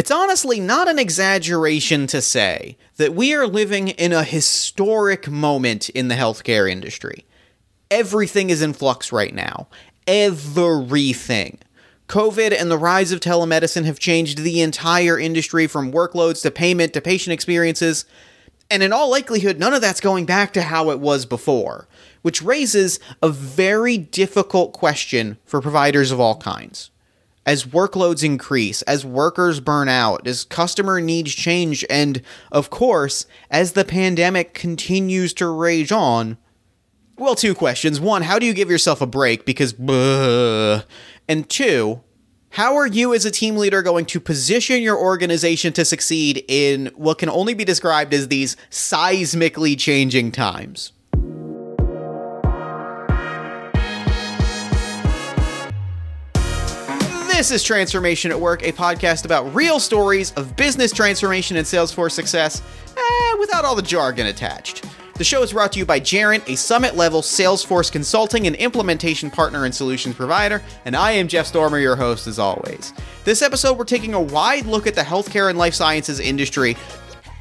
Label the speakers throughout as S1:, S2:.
S1: It's honestly not an exaggeration to say that we are living in a historic moment in the healthcare industry. Everything is in flux right now. Everything. COVID and the rise of telemedicine have changed the entire industry from workloads to payment to patient experiences, and in all likelihood, none of that's going back to how it was before, which raises a very difficult question for providers of all kinds as workloads increase, as workers burn out, as customer needs change, and of course, as the pandemic continues to rage on. Well, two questions. One, how do you give yourself a break? Because, buh. And two, how are you as a team leader going to position your organization to succeed in what can only be described as these seismically changing times? This is Transformation at Work, a podcast about real stories of business transformation and Salesforce success, eh, without all the jargon attached. The show is brought to you by Gerent, a summit level Salesforce consulting and implementation partner and solutions provider, and I am Jeff Stormer, your host as always. This episode, we're taking a wide look at the healthcare and life sciences industry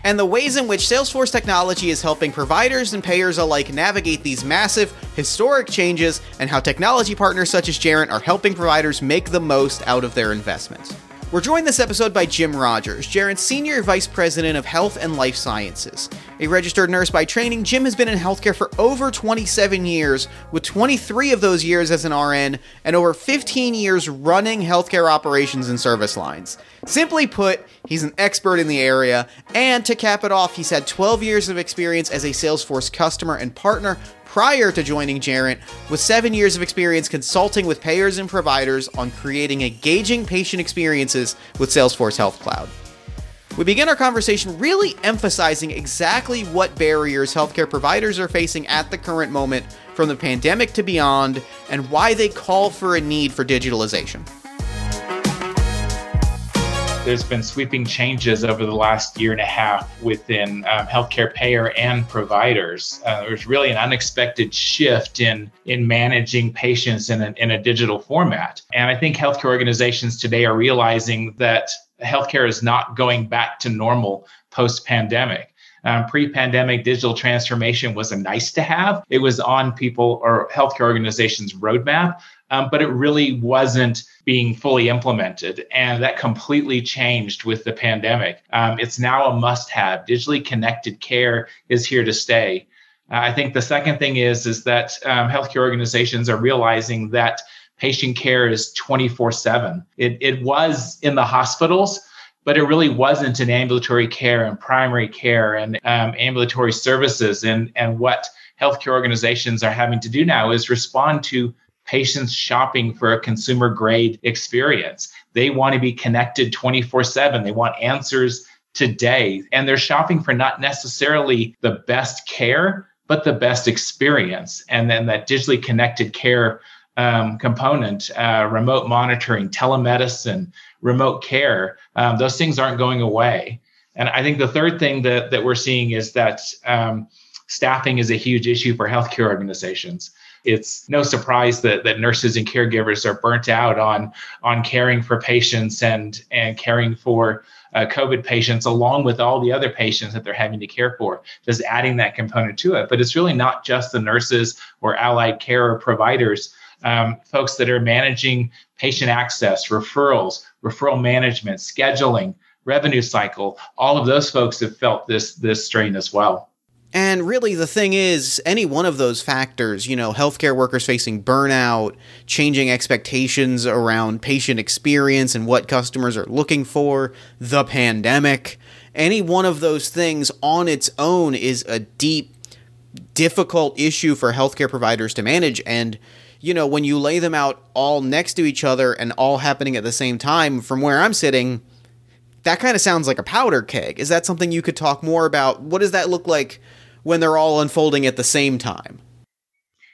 S1: and the ways in which Salesforce technology is helping providers and payers alike navigate these massive, historic changes, and how technology partners such as Gerent are helping providers make the most out of their investments. We're joined this episode by Jim Rogers, Gerent's Senior Vice President of Health and Life Sciences. A registered nurse by training, Jim has been in healthcare for over 27 years, with 23 of those years as an RN and over 15 years running healthcare operations and service lines. Simply put, he's an expert in the area, and to cap it off, he's had 12 years of experience as a Salesforce customer and partner prior to joining Gerent, with seven years of experience consulting with payers and providers on creating engaging patient experiences with Salesforce Health Cloud. We begin our conversation really emphasizing exactly what barriers healthcare providers are facing at the current moment from the pandemic to beyond and why they call for a need for digitalization
S2: there's been sweeping changes over the last year and a half within um, healthcare payer and providers. Uh, there's really an unexpected shift in in managing patients in a, in a digital format, and I think healthcare organizations today are realizing that healthcare is not going back to normal post pandemic. Um, pre-pandemic digital transformation was a nice to have. It was on people or healthcare organizations' roadmap, um, but it really wasn't being fully implemented. And that completely changed with the pandemic. Um, it's now a must have. Digitally connected care is here to stay. Uh, I think the second thing is, is that um, healthcare organizations are realizing that patient care is 24 7. It, it was in the hospitals, but it really wasn't in ambulatory care and primary care and um, ambulatory services. And, and what healthcare organizations are having to do now is respond to patients shopping for a consumer grade experience. They want to be connected 24 7. They want answers today. And they're shopping for not necessarily the best care, but the best experience. And then that digitally connected care um, component, uh, remote monitoring, telemedicine, remote care, um, those things aren't going away. And I think the third thing that, that we're seeing is that um, staffing is a huge issue for healthcare organizations it's no surprise that, that nurses and caregivers are burnt out on on caring for patients and and caring for uh, COVID patients along with all the other patients that they're having to care for, just adding that component to it. But it's really not just the nurses or allied care providers, um, folks that are managing patient access, referrals, referral management, scheduling, revenue cycle. All of those folks have felt this this strain as well.
S1: And really, the thing is, any one of those factors, you know, healthcare workers facing burnout, changing expectations around patient experience and what customers are looking for, the pandemic, any one of those things on its own is a deep, difficult issue for healthcare providers to manage. And, you know, when you lay them out all next to each other and all happening at the same time, from where I'm sitting, that kind of sounds like a powder keg. Is that something you could talk more about? What does that look like? When they're all unfolding at the same time.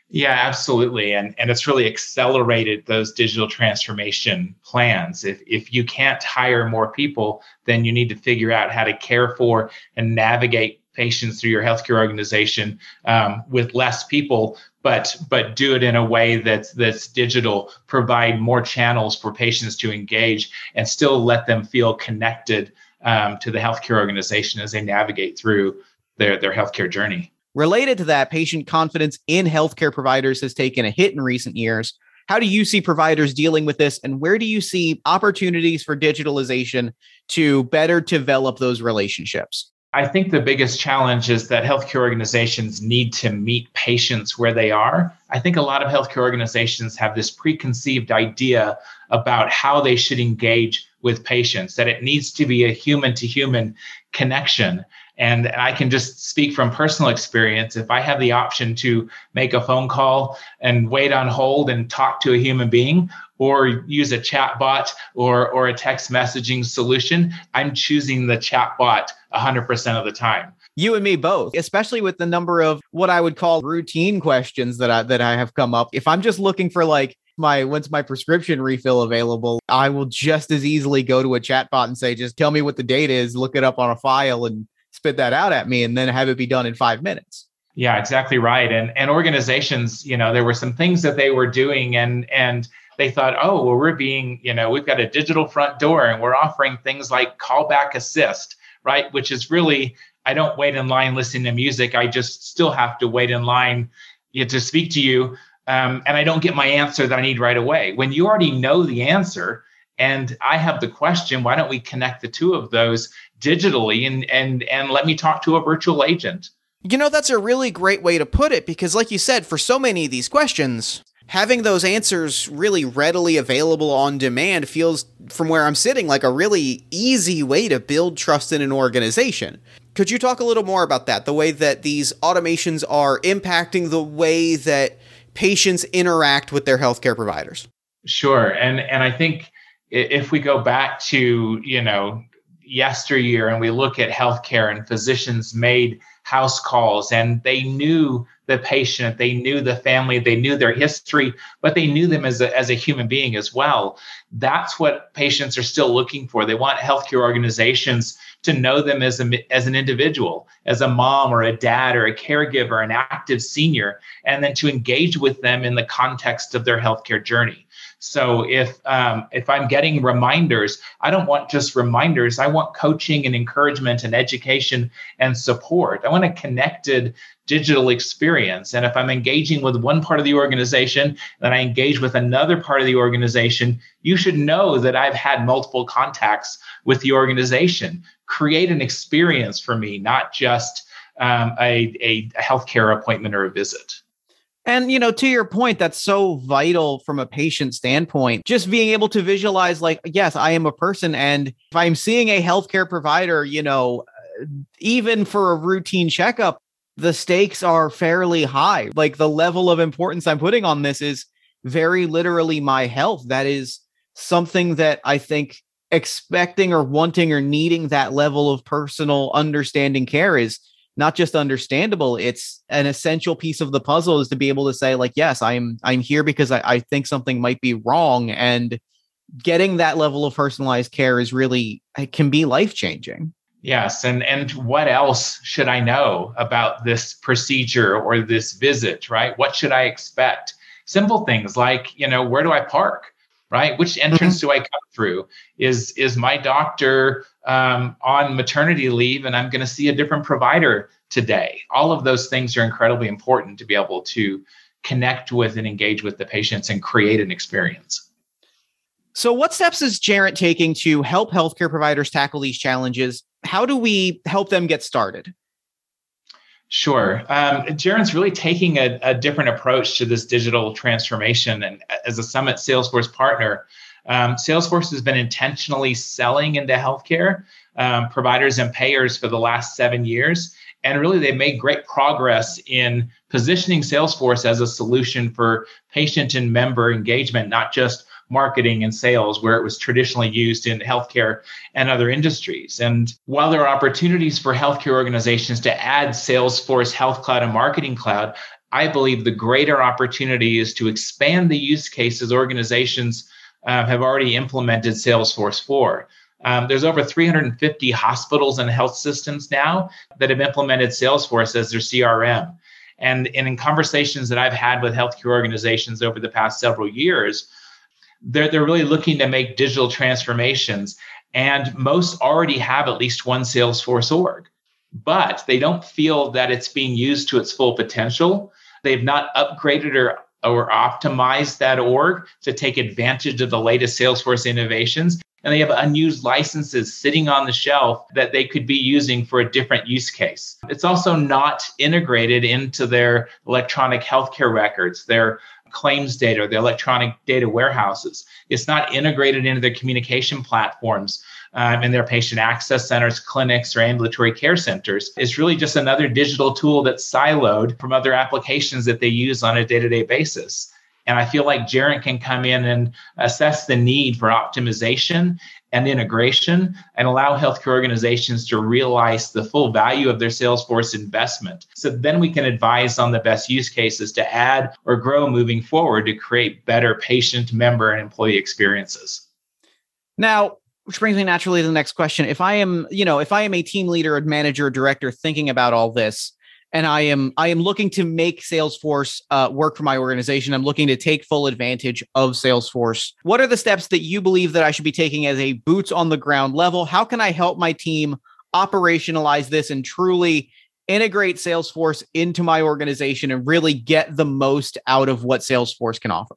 S2: Yeah, absolutely. And and it's really accelerated those digital transformation plans. If if you can't hire more people, then you need to figure out how to care for and navigate patients through your healthcare organization um, with less people but but do it in a way that's that's digital provide more channels for patients to engage and still let them feel connected um, to the healthcare organization as they navigate through their their healthcare journey
S1: related to that patient confidence in healthcare providers has taken a hit in recent years how do you see providers dealing with this and where do you see opportunities for digitalization to better develop those relationships
S2: I think the biggest challenge is that healthcare organizations need to meet patients where they are. I think a lot of healthcare organizations have this preconceived idea about how they should engage with patients, that it needs to be a human to human connection. And I can just speak from personal experience. If I have the option to make a phone call and wait on hold and talk to a human being, or use a chat bot or, or a text messaging solution, I'm choosing the chat bot 100% of the time.
S1: You and me both, especially with the number of what I would call routine questions that I, that I have come up. If I'm just looking for like my when's my prescription refill available, I will just as easily go to a chat bot and say, just tell me what the date is, look it up on a file and spit that out at me and then have it be done in five minutes.
S2: Yeah, exactly right. And and organizations, you know, there were some things that they were doing and and they thought, oh, well, we're being, you know, we've got a digital front door and we're offering things like callback assist, right? Which is really, I don't wait in line listening to music. I just still have to wait in line to speak to you. Um, and I don't get my answer that I need right away. When you already know the answer and I have the question, why don't we connect the two of those digitally and and and let me talk to a virtual agent?
S1: You know, that's a really great way to put it because, like you said, for so many of these questions, having those answers really readily available on demand feels, from where I'm sitting, like a really easy way to build trust in an organization. Could you talk a little more about that? The way that these automations are impacting the way that patients interact with their healthcare providers?
S2: Sure. And and I think if we go back to, you know, yesteryear and we look at healthcare and physicians made house calls and they knew the patient, they knew the family, they knew their history, but they knew them as a, as a human being as well. That's what patients are still looking for. They want healthcare organizations to know them as, a, as an individual, as a mom or a dad or a caregiver, an active senior, and then to engage with them in the context of their healthcare journey. So if um, if I'm getting reminders, I don't want just reminders. I want coaching and encouragement and education and support. I want a connected digital experience. And if I'm engaging with one part of the organization, then I engage with another part of the organization, you should know that I've had multiple contacts with the organization. Create an experience for me, not just um, a, a healthcare appointment or a visit.
S1: And, you know, to your point, that's so vital from a patient standpoint. Just being able to visualize, like, yes, I am a person. And if I'm seeing a healthcare provider, you know, uh, even for a routine checkup, the stakes are fairly high. Like the level of importance I'm putting on this is very literally my health. That is something that I think expecting or wanting or needing that level of personal understanding care is not just understandable it's an essential piece of the puzzle is to be able to say like yes i'm i'm here because i, I think something might be wrong and getting that level of personalized care is really it can be life changing
S2: yes and and what else should i know about this procedure or this visit right what should i expect simple things like you know where do i park right? Which entrance mm-hmm. do I come through? Is is my doctor um, on maternity leave and I'm going to see a different provider today? All of those things are incredibly important to be able to connect with and engage with the patients and create an experience.
S1: So, what steps is Gerent taking to help healthcare providers tackle these challenges? How do we help them get started?
S2: Sure. Um, Gerent's really taking a, a, different approach to this digital transformation. And as a Summit Salesforce partner, um, Salesforce has been intentionally selling into healthcare um, providers and payers for the last seven years. And really, they've made great progress in positioning Salesforce as a solution for patient and member engagement, not just marketing and sales where it was traditionally used in healthcare and other industries. And while there are opportunities for healthcare organizations to add Salesforce Health Cloud and Marketing Cloud, I believe the greater opportunity is to expand the use cases organizations uh, have already implemented Salesforce for. Um, there's over 350 hospitals and health systems now that have implemented Salesforce as their CRM. And, and in conversations that I've had with healthcare organizations over the past several years, they're, they're really looking to make digital transformations. And most already have at least one Salesforce org, but they don't feel that it's being used to its full potential. They've not upgraded or or optimized that org to take advantage of the latest Salesforce innovations. And they have unused licenses sitting on the shelf that they could be using for a different use case. It's also not integrated into their electronic healthcare records, their claims data, the electronic data warehouses. It's not integrated into their communication platforms um, in their patient access centers, clinics, or ambulatory care centers. It's really just another digital tool that's siloed from other applications that they use on a day to day basis. And I feel like Gerent can come in and assess the need for optimization and integration and allow healthcare organizations to realize the full value of their Salesforce investment. So then we can advise on the best use cases to add or grow moving forward to create better patient, member, and employee experiences.
S1: Now, which brings me naturally to the next question. If I am, you know, if I am a team leader, a manager, director thinking about all this, and I am I am looking to make Salesforce uh, work for my organization. I'm looking to take full advantage of Salesforce. What are the steps that you believe that I should be taking as a boots on the ground level? How can I help my team operationalize this and truly integrate Salesforce into my organization and really get the most out of what Salesforce can offer?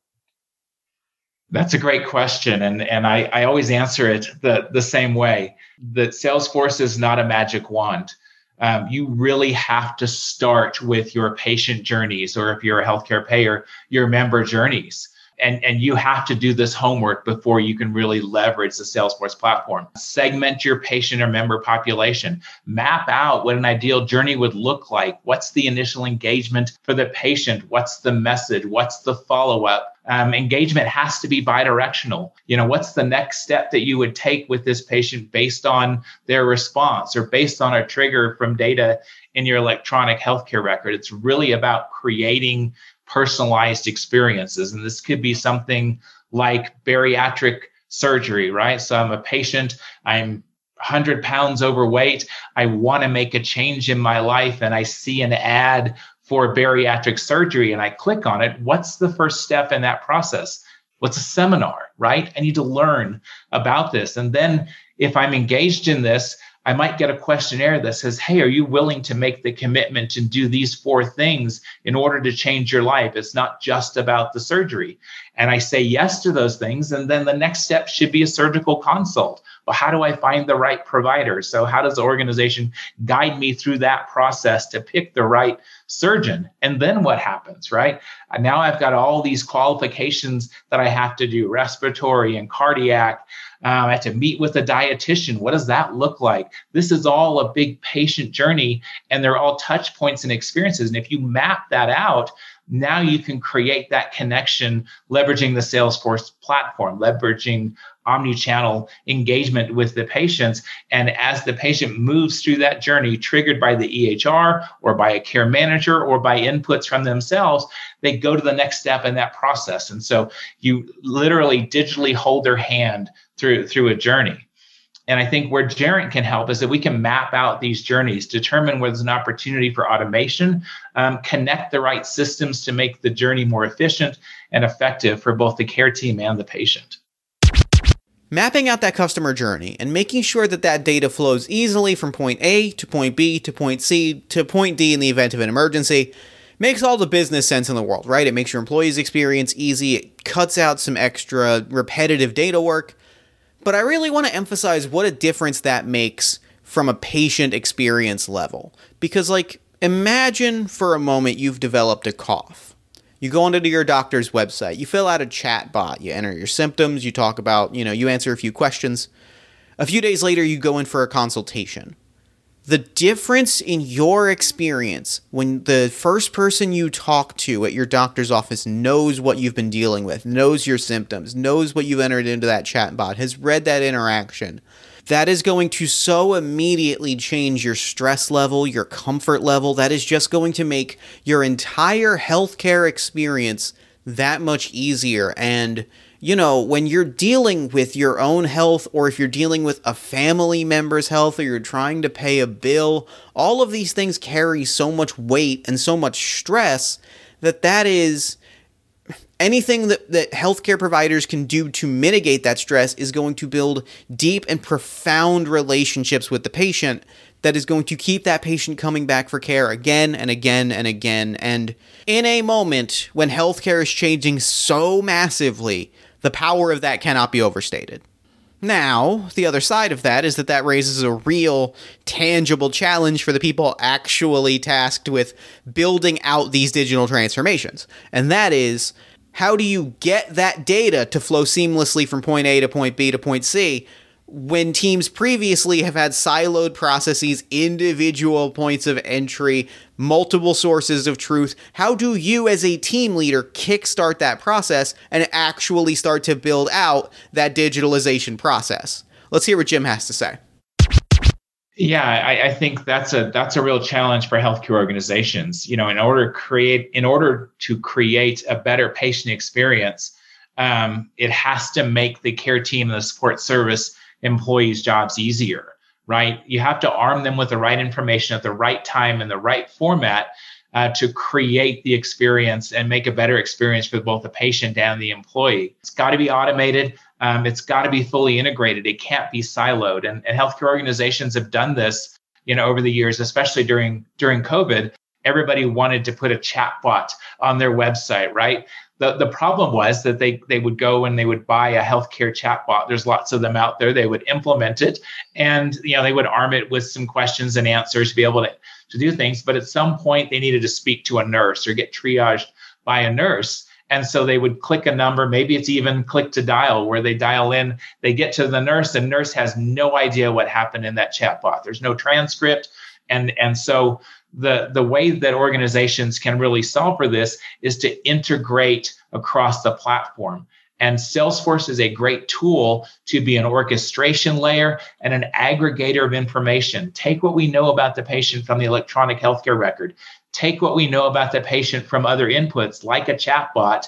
S2: That's a great question. And, and I, I always answer it the, the same way that Salesforce is not a magic wand. Um, you really have to start with your patient journeys, or if you're a healthcare payer, your member journeys. And, and you have to do this homework before you can really leverage the Salesforce platform. Segment your patient or member population. Map out what an ideal journey would look like. What's the initial engagement for the patient? What's the message? What's the follow up? Um, engagement has to be bidirectional. You know, what's the next step that you would take with this patient based on their response or based on a trigger from data in your electronic healthcare record? It's really about creating personalized experiences. And this could be something like bariatric surgery, right? So I'm a patient, I'm 100 pounds overweight. I want to make a change in my life, and I see an ad for bariatric surgery and I click on it, what's the first step in that process? What's a seminar, right? I need to learn about this. And then if I'm engaged in this, I might get a questionnaire that says, Hey, are you willing to make the commitment and do these four things in order to change your life? It's not just about the surgery. And I say yes to those things. And then the next step should be a surgical consult. Well, how do I find the right provider? So, how does the organization guide me through that process to pick the right surgeon? And then what happens, right? Now I've got all these qualifications that I have to do respiratory and cardiac. Um, I have to meet with a dietitian. What does that look like? This is all a big patient journey, and they're all touch points and experiences. And if you map that out, now you can create that connection leveraging the Salesforce platform, leveraging omni-channel engagement with the patients. And as the patient moves through that journey, triggered by the EHR or by a care manager or by inputs from themselves, they go to the next step in that process. And so you literally digitally hold their hand through through a journey. And I think where Gerent can help is that we can map out these journeys, determine where there's an opportunity for automation, um, connect the right systems to make the journey more efficient and effective for both the care team and the patient. Mapping out that customer journey and making sure that that data flows easily from point A to point B to point C to point D in the event of an emergency makes all the business sense in the world, right? It makes your employees' experience easy, it cuts out some extra repetitive data work but I really want to emphasize what a difference that makes from a patient experience level. Because, like, imagine for a moment you've developed a cough. You go onto your doctor's website, you fill out a chat bot, you enter your symptoms, you talk about, you know, you answer a few questions. A few days later, you go in for a consultation. The difference in your experience when the first person you talk to at your doctor's office knows what you've been dealing with, knows your symptoms, knows what you've entered into that chat bot, has read that interaction, that is going to so immediately change your stress level, your comfort level. That is just going to make your entire healthcare experience that much easier. And
S1: you know, when you're dealing with your own health or if you're dealing with a family member's health or you're trying to pay a bill, all of these things carry so much weight and so much stress that that is anything that, that healthcare providers can do to mitigate that stress is going to build deep and profound relationships with the patient that is going to keep that patient coming back for care again and again and again. And in a moment when healthcare is changing so massively, the power of that cannot be overstated. Now, the other side of that is that that raises a real, tangible challenge for the people actually tasked with building out these digital transformations. And that is how do you get that data to flow seamlessly from point A to point B to point C when teams previously have had siloed processes, individual points of entry, multiple sources of truth, how do you as a team leader kickstart that process and actually start to build out that digitalization process? Let's hear what Jim has to say.
S2: Yeah, I, I, think that's a that's a real challenge for healthcare organizations. You know, in order to create in order to create a better patient experience, um, it has to make the care team and the support service employees' jobs easier, right? You have to arm them with the right information at the right time in the right format uh, to create the experience and make a better experience for both the patient and the employee. It's got to be automated. Um, it's got to be fully integrated. It can't be siloed. And, and healthcare organizations have done this, you know, over the years, especially during during COVID. Everybody wanted to put a chatbot on their website, right? the, the problem was that they they would go and they would buy a healthcare chatbot. There's lots of them out there. They would implement it, and you know they would arm it with some questions and answers to be able to to do things. But at some point, they needed to speak to a nurse or get triaged by a nurse. And so they would click a number, maybe it's even click to dial, where they dial in, they get to the nurse, and nurse has no idea what happened in that chatbot. There's no transcript. And, and so the the way that organizations can really solve for this is to integrate across the platform and salesforce is a great tool to be an orchestration layer and an aggregator of information. Take what we know about the patient from the electronic healthcare record. Take what we know about the patient from other inputs like a chatbot.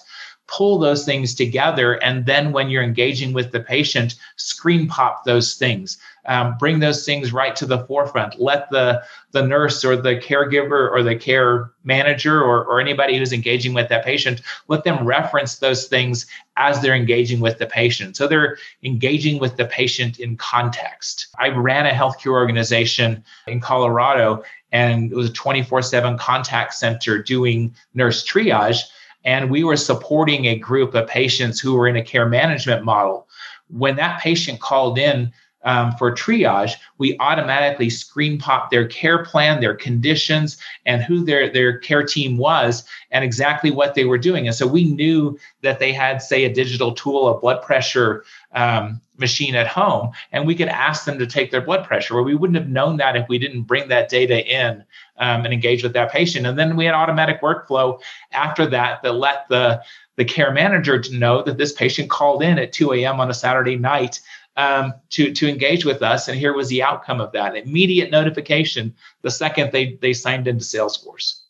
S2: Pull those things together and then when you're engaging with the patient screen pop those things um, bring those things right to the forefront. Let the the nurse or the caregiver or the care manager or, or anybody who's engaging with that patient let them reference those things as they're engaging with the patient. So they're engaging with the patient in context. I ran a healthcare organization in colorado and it was a 24-7 contact center doing nurse triage and we were supporting a group of patients who were in a care management model. When that patient called in um, for triage, we automatically screen pop their care plan, their conditions, and who their, their care team was, and exactly what they were doing. And so we knew that they had, say, a digital tool, a blood pressure um, machine at home, and we could ask them to take their blood pressure. Well, we wouldn't have known that if we didn't bring that data in um, and engage with that patient. And then we had automatic workflow after that that let the the care manager to know that this patient called in at 2 a.m. on a Saturday night um, to to engage with us, and here was the outcome of that: immediate notification the second they they signed into Salesforce.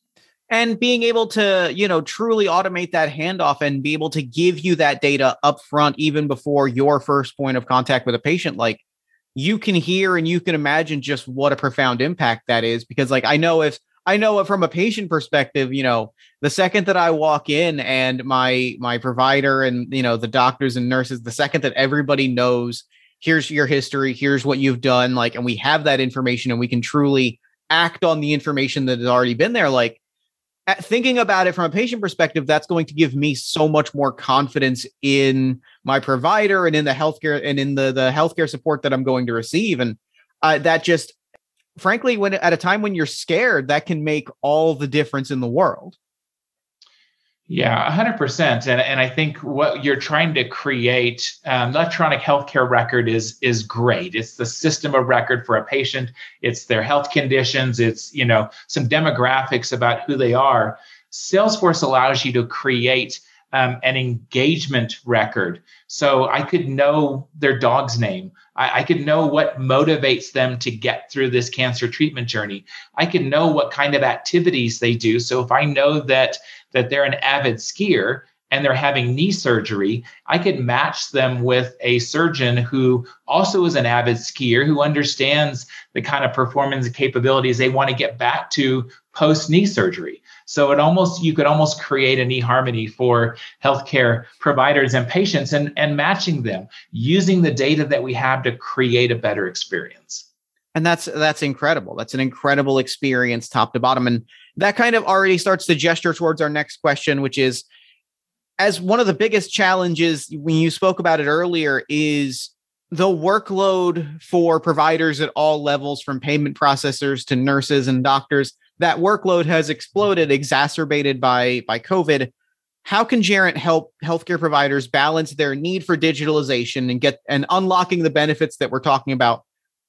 S1: And being able to you know truly automate that handoff and be able to give you that data up front even before your first point of contact with a patient like you can hear and you can imagine just what a profound impact that is. Because like i know if i know from a patient perspective you know the second that i walk in and my my provider and you know the doctors and nurses the second that everybody knows here's your history here's what you've done like and we have that information and we can truly act on the information that has already been there like thinking about it from a patient perspective, that's going to give me so much more confidence in my provider and in the healthcare and in the the healthcare support that I'm going to receive. And uh, that just, frankly, when at a time when you're scared, that can make all the difference in the world.
S2: Yeah, 100%. And, and I think what you're trying to create, um, electronic healthcare record is is great. It's the system of record for a patient. It's their health conditions. It's you know some demographics about who they are. Salesforce allows you to create um, an engagement record. So I could know their dog's name. I, I, could know what motivates them to get through this cancer treatment journey. I could know what kind of activities they do. So if I know that that they're an avid skier and they're having knee surgery, I could match them with a surgeon who also is an avid skier who understands the kind of performance and capabilities they want to get back to post knee surgery. So it almost you could almost create an eHarmony for healthcare providers and patients and, and matching them using the data that we have to create a better experience.
S1: And that's that's incredible. That's an incredible experience top to bottom. And that kind of already starts to gesture towards our next question, which is as one of the biggest challenges when you spoke about it earlier is the workload for providers at all levels from payment processors to nurses and doctors that workload has exploded exacerbated by by covid. How can Gerent help healthcare providers balance their need for digitalization and get and unlocking the benefits that we're talking about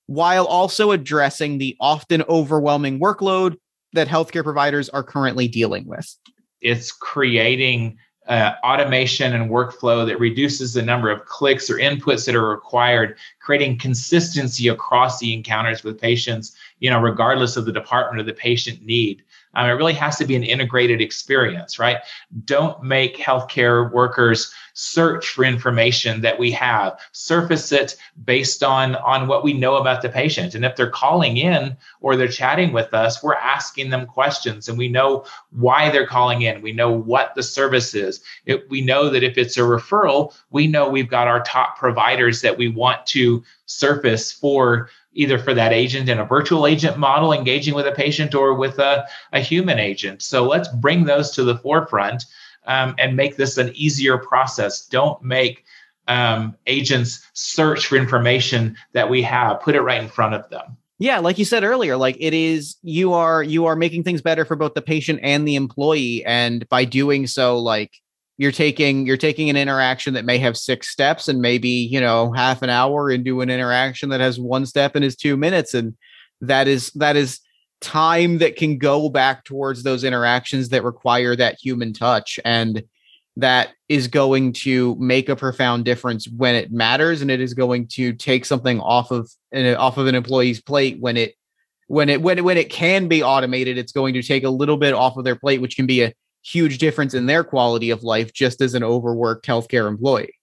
S1: while also addressing the often overwhelming workload that healthcare providers are currently dealing with?
S2: It's creating uh, automation and workflow that reduces the number of clicks or inputs that are required, creating consistency across the encounters with patients, you know, regardless of the department or the patient need. Um, it really has to be an integrated experience, right? Don't make healthcare workers search for information that we have, surface it based on, on what we know about the patient. And if they're calling in or they're chatting with us, we're asking them questions and we know why they're calling in. We know what the service is. It, we know that if it's a referral, we know we've got our top providers that we want to surface for either for that agent in a virtual agent model engaging with a patient or with a, a human agent. So let's bring those to the forefront um, and make this an easier process. Don't make um, agents search for information that we have, put it right in front of them.
S1: Yeah, like you said earlier, like it is you are you are making things better for both the patient and the employee and by doing so like you're taking you're taking an interaction that may have six steps and maybe you know half an hour into an interaction that has one step and is two minutes. And that is that is time that can go back towards those interactions that require that human touch. And that is going to make a profound difference when it matters. And it is going to take something off of an off of an employee's plate when it when it when it, when it can be automated. It's going to take a little bit off of their plate which can be a huge difference in their quality of life just as an overworked healthcare employee.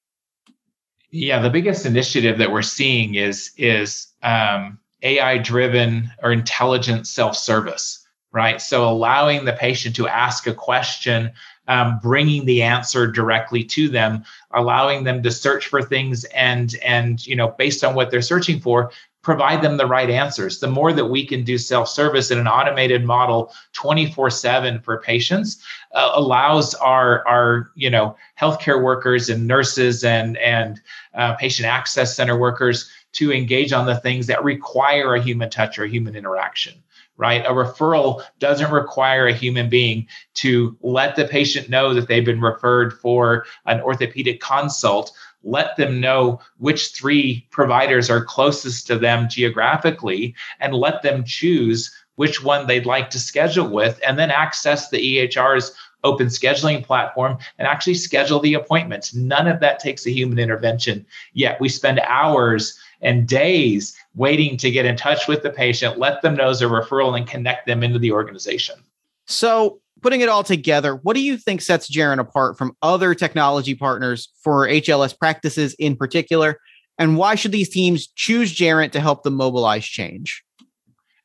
S2: Yeah, the biggest initiative that we're seeing is is um, AI driven or intelligent self service, right? So allowing the patient to ask a question, um, bringing the answer directly to them, allowing them to search for things and and you know based on what they're searching for, provide them the right answers. The more that we can do self service in an automated model 24 7 for patients uh, allows our, our you know, healthcare workers and nurses and, and uh, patient access center workers to engage on the things that require a human touch or human interaction right? A referral doesn't require a human being to let the patient know that they've been referred for an orthopedic consult let them know which three providers are closest to them geographically and let them choose which one they'd like to schedule with and then access the EHR's open scheduling platform and actually schedule the appointments. None of that takes a human intervention. Yet we spend hours and days waiting to get in touch with the patient, let them know as a referral and connect them into the organization.
S1: So putting it all together, what do you think sets Gerent apart from other technology partners for HLS practices in particular? And why should these teams choose Gerent to help them mobilize change?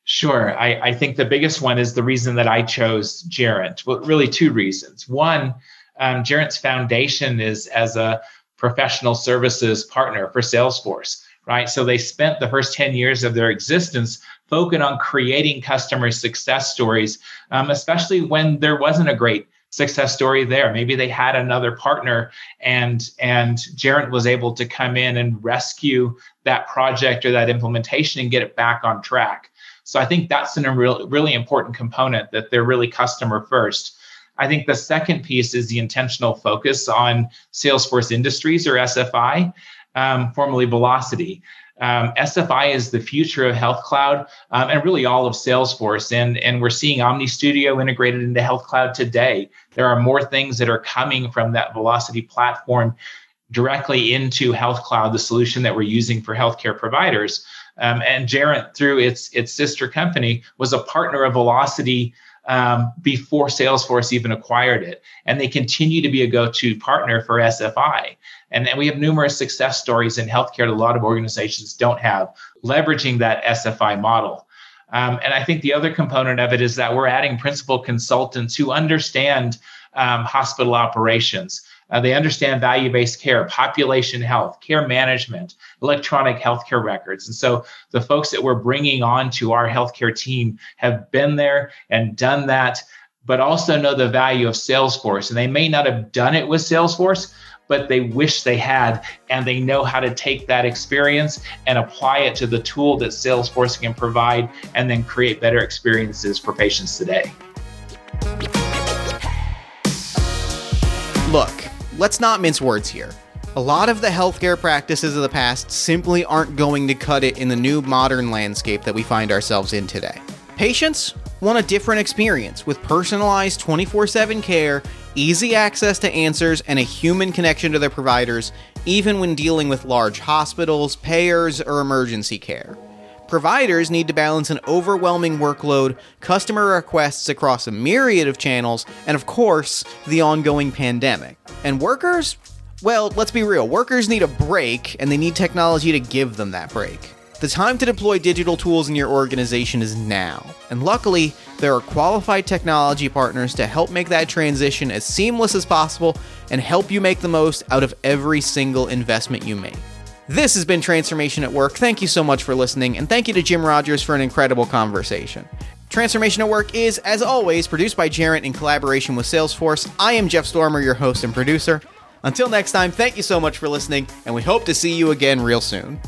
S2: Sure. I, I think the biggest one is the reason that I chose Gerent. Well, really, two reasons. One, um, Gerent's foundation is as a professional services partner for Salesforce right? So they spent the first 10 years of their existence focused on creating customer success stories, um, especially when there wasn't a great success story there. Maybe they had another partner and and Gerent was able to come in and rescue that project or that implementation and get it back on track. So I think that's a real, really important component that they're really customer first. I think the second piece is the intentional focus on Salesforce Industries or SFI um, formerly Vlocity. Um, SFI is the future of Health Cloud um, and really all of Salesforce. And, and we're seeing Omni Studio integrated into Health Cloud today. There are more things that are coming from that Vlocity platform directly into Health Cloud, the solution that we're using for healthcare providers. Um, and Gerent, through its its sister company, was a partner of Vlocity um, before Salesforce even acquired it. And they continue to be a go to partner for SFI. And, and we have numerous success stories in healthcare that a lot of organizations don't have, leveraging that SFI model. Um, and I think the other component of it is that we're adding principal consultants who understand um, hospital operations. Uh, they understand value based care, population health, care management, electronic healthcare records. And so the folks that we're bringing on to our healthcare team have been there and done that, but also know the value of Salesforce. And they may not have done it with Salesforce, but they wish they had, and they know how to take that experience and apply it to the tool that Salesforce can provide and then create better experiences for patients today.
S1: Look, let's not mince words here. A lot of the healthcare practices of the past simply aren't going to cut it in the new modern landscape that we find ourselves in today. Patients want a different experience with personalized 24 7 care, easy access to answers, and a human connection to their providers, even when dealing with large hospitals, payers, or emergency care. Providers need to balance an overwhelming workload, customer requests across a myriad of channels, and of course, the ongoing pandemic. And workers? Well, let's be real, workers need a break, and they need technology to give them that break. The time to deploy digital tools in your organization is now, and luckily, there are qualified technology partners to help make that transition as seamless as possible and help you make the most out of every single investment you make. This has been Transformation at Work. Thank you so much for listening, and thank you to Jim Rogers for an incredible conversation. Transformation at Work is, as always, produced by Gerent in collaboration with Salesforce. I am Jeff Stormer, your host and producer. Until next time, thank you so much for listening, and we hope to see you again real soon.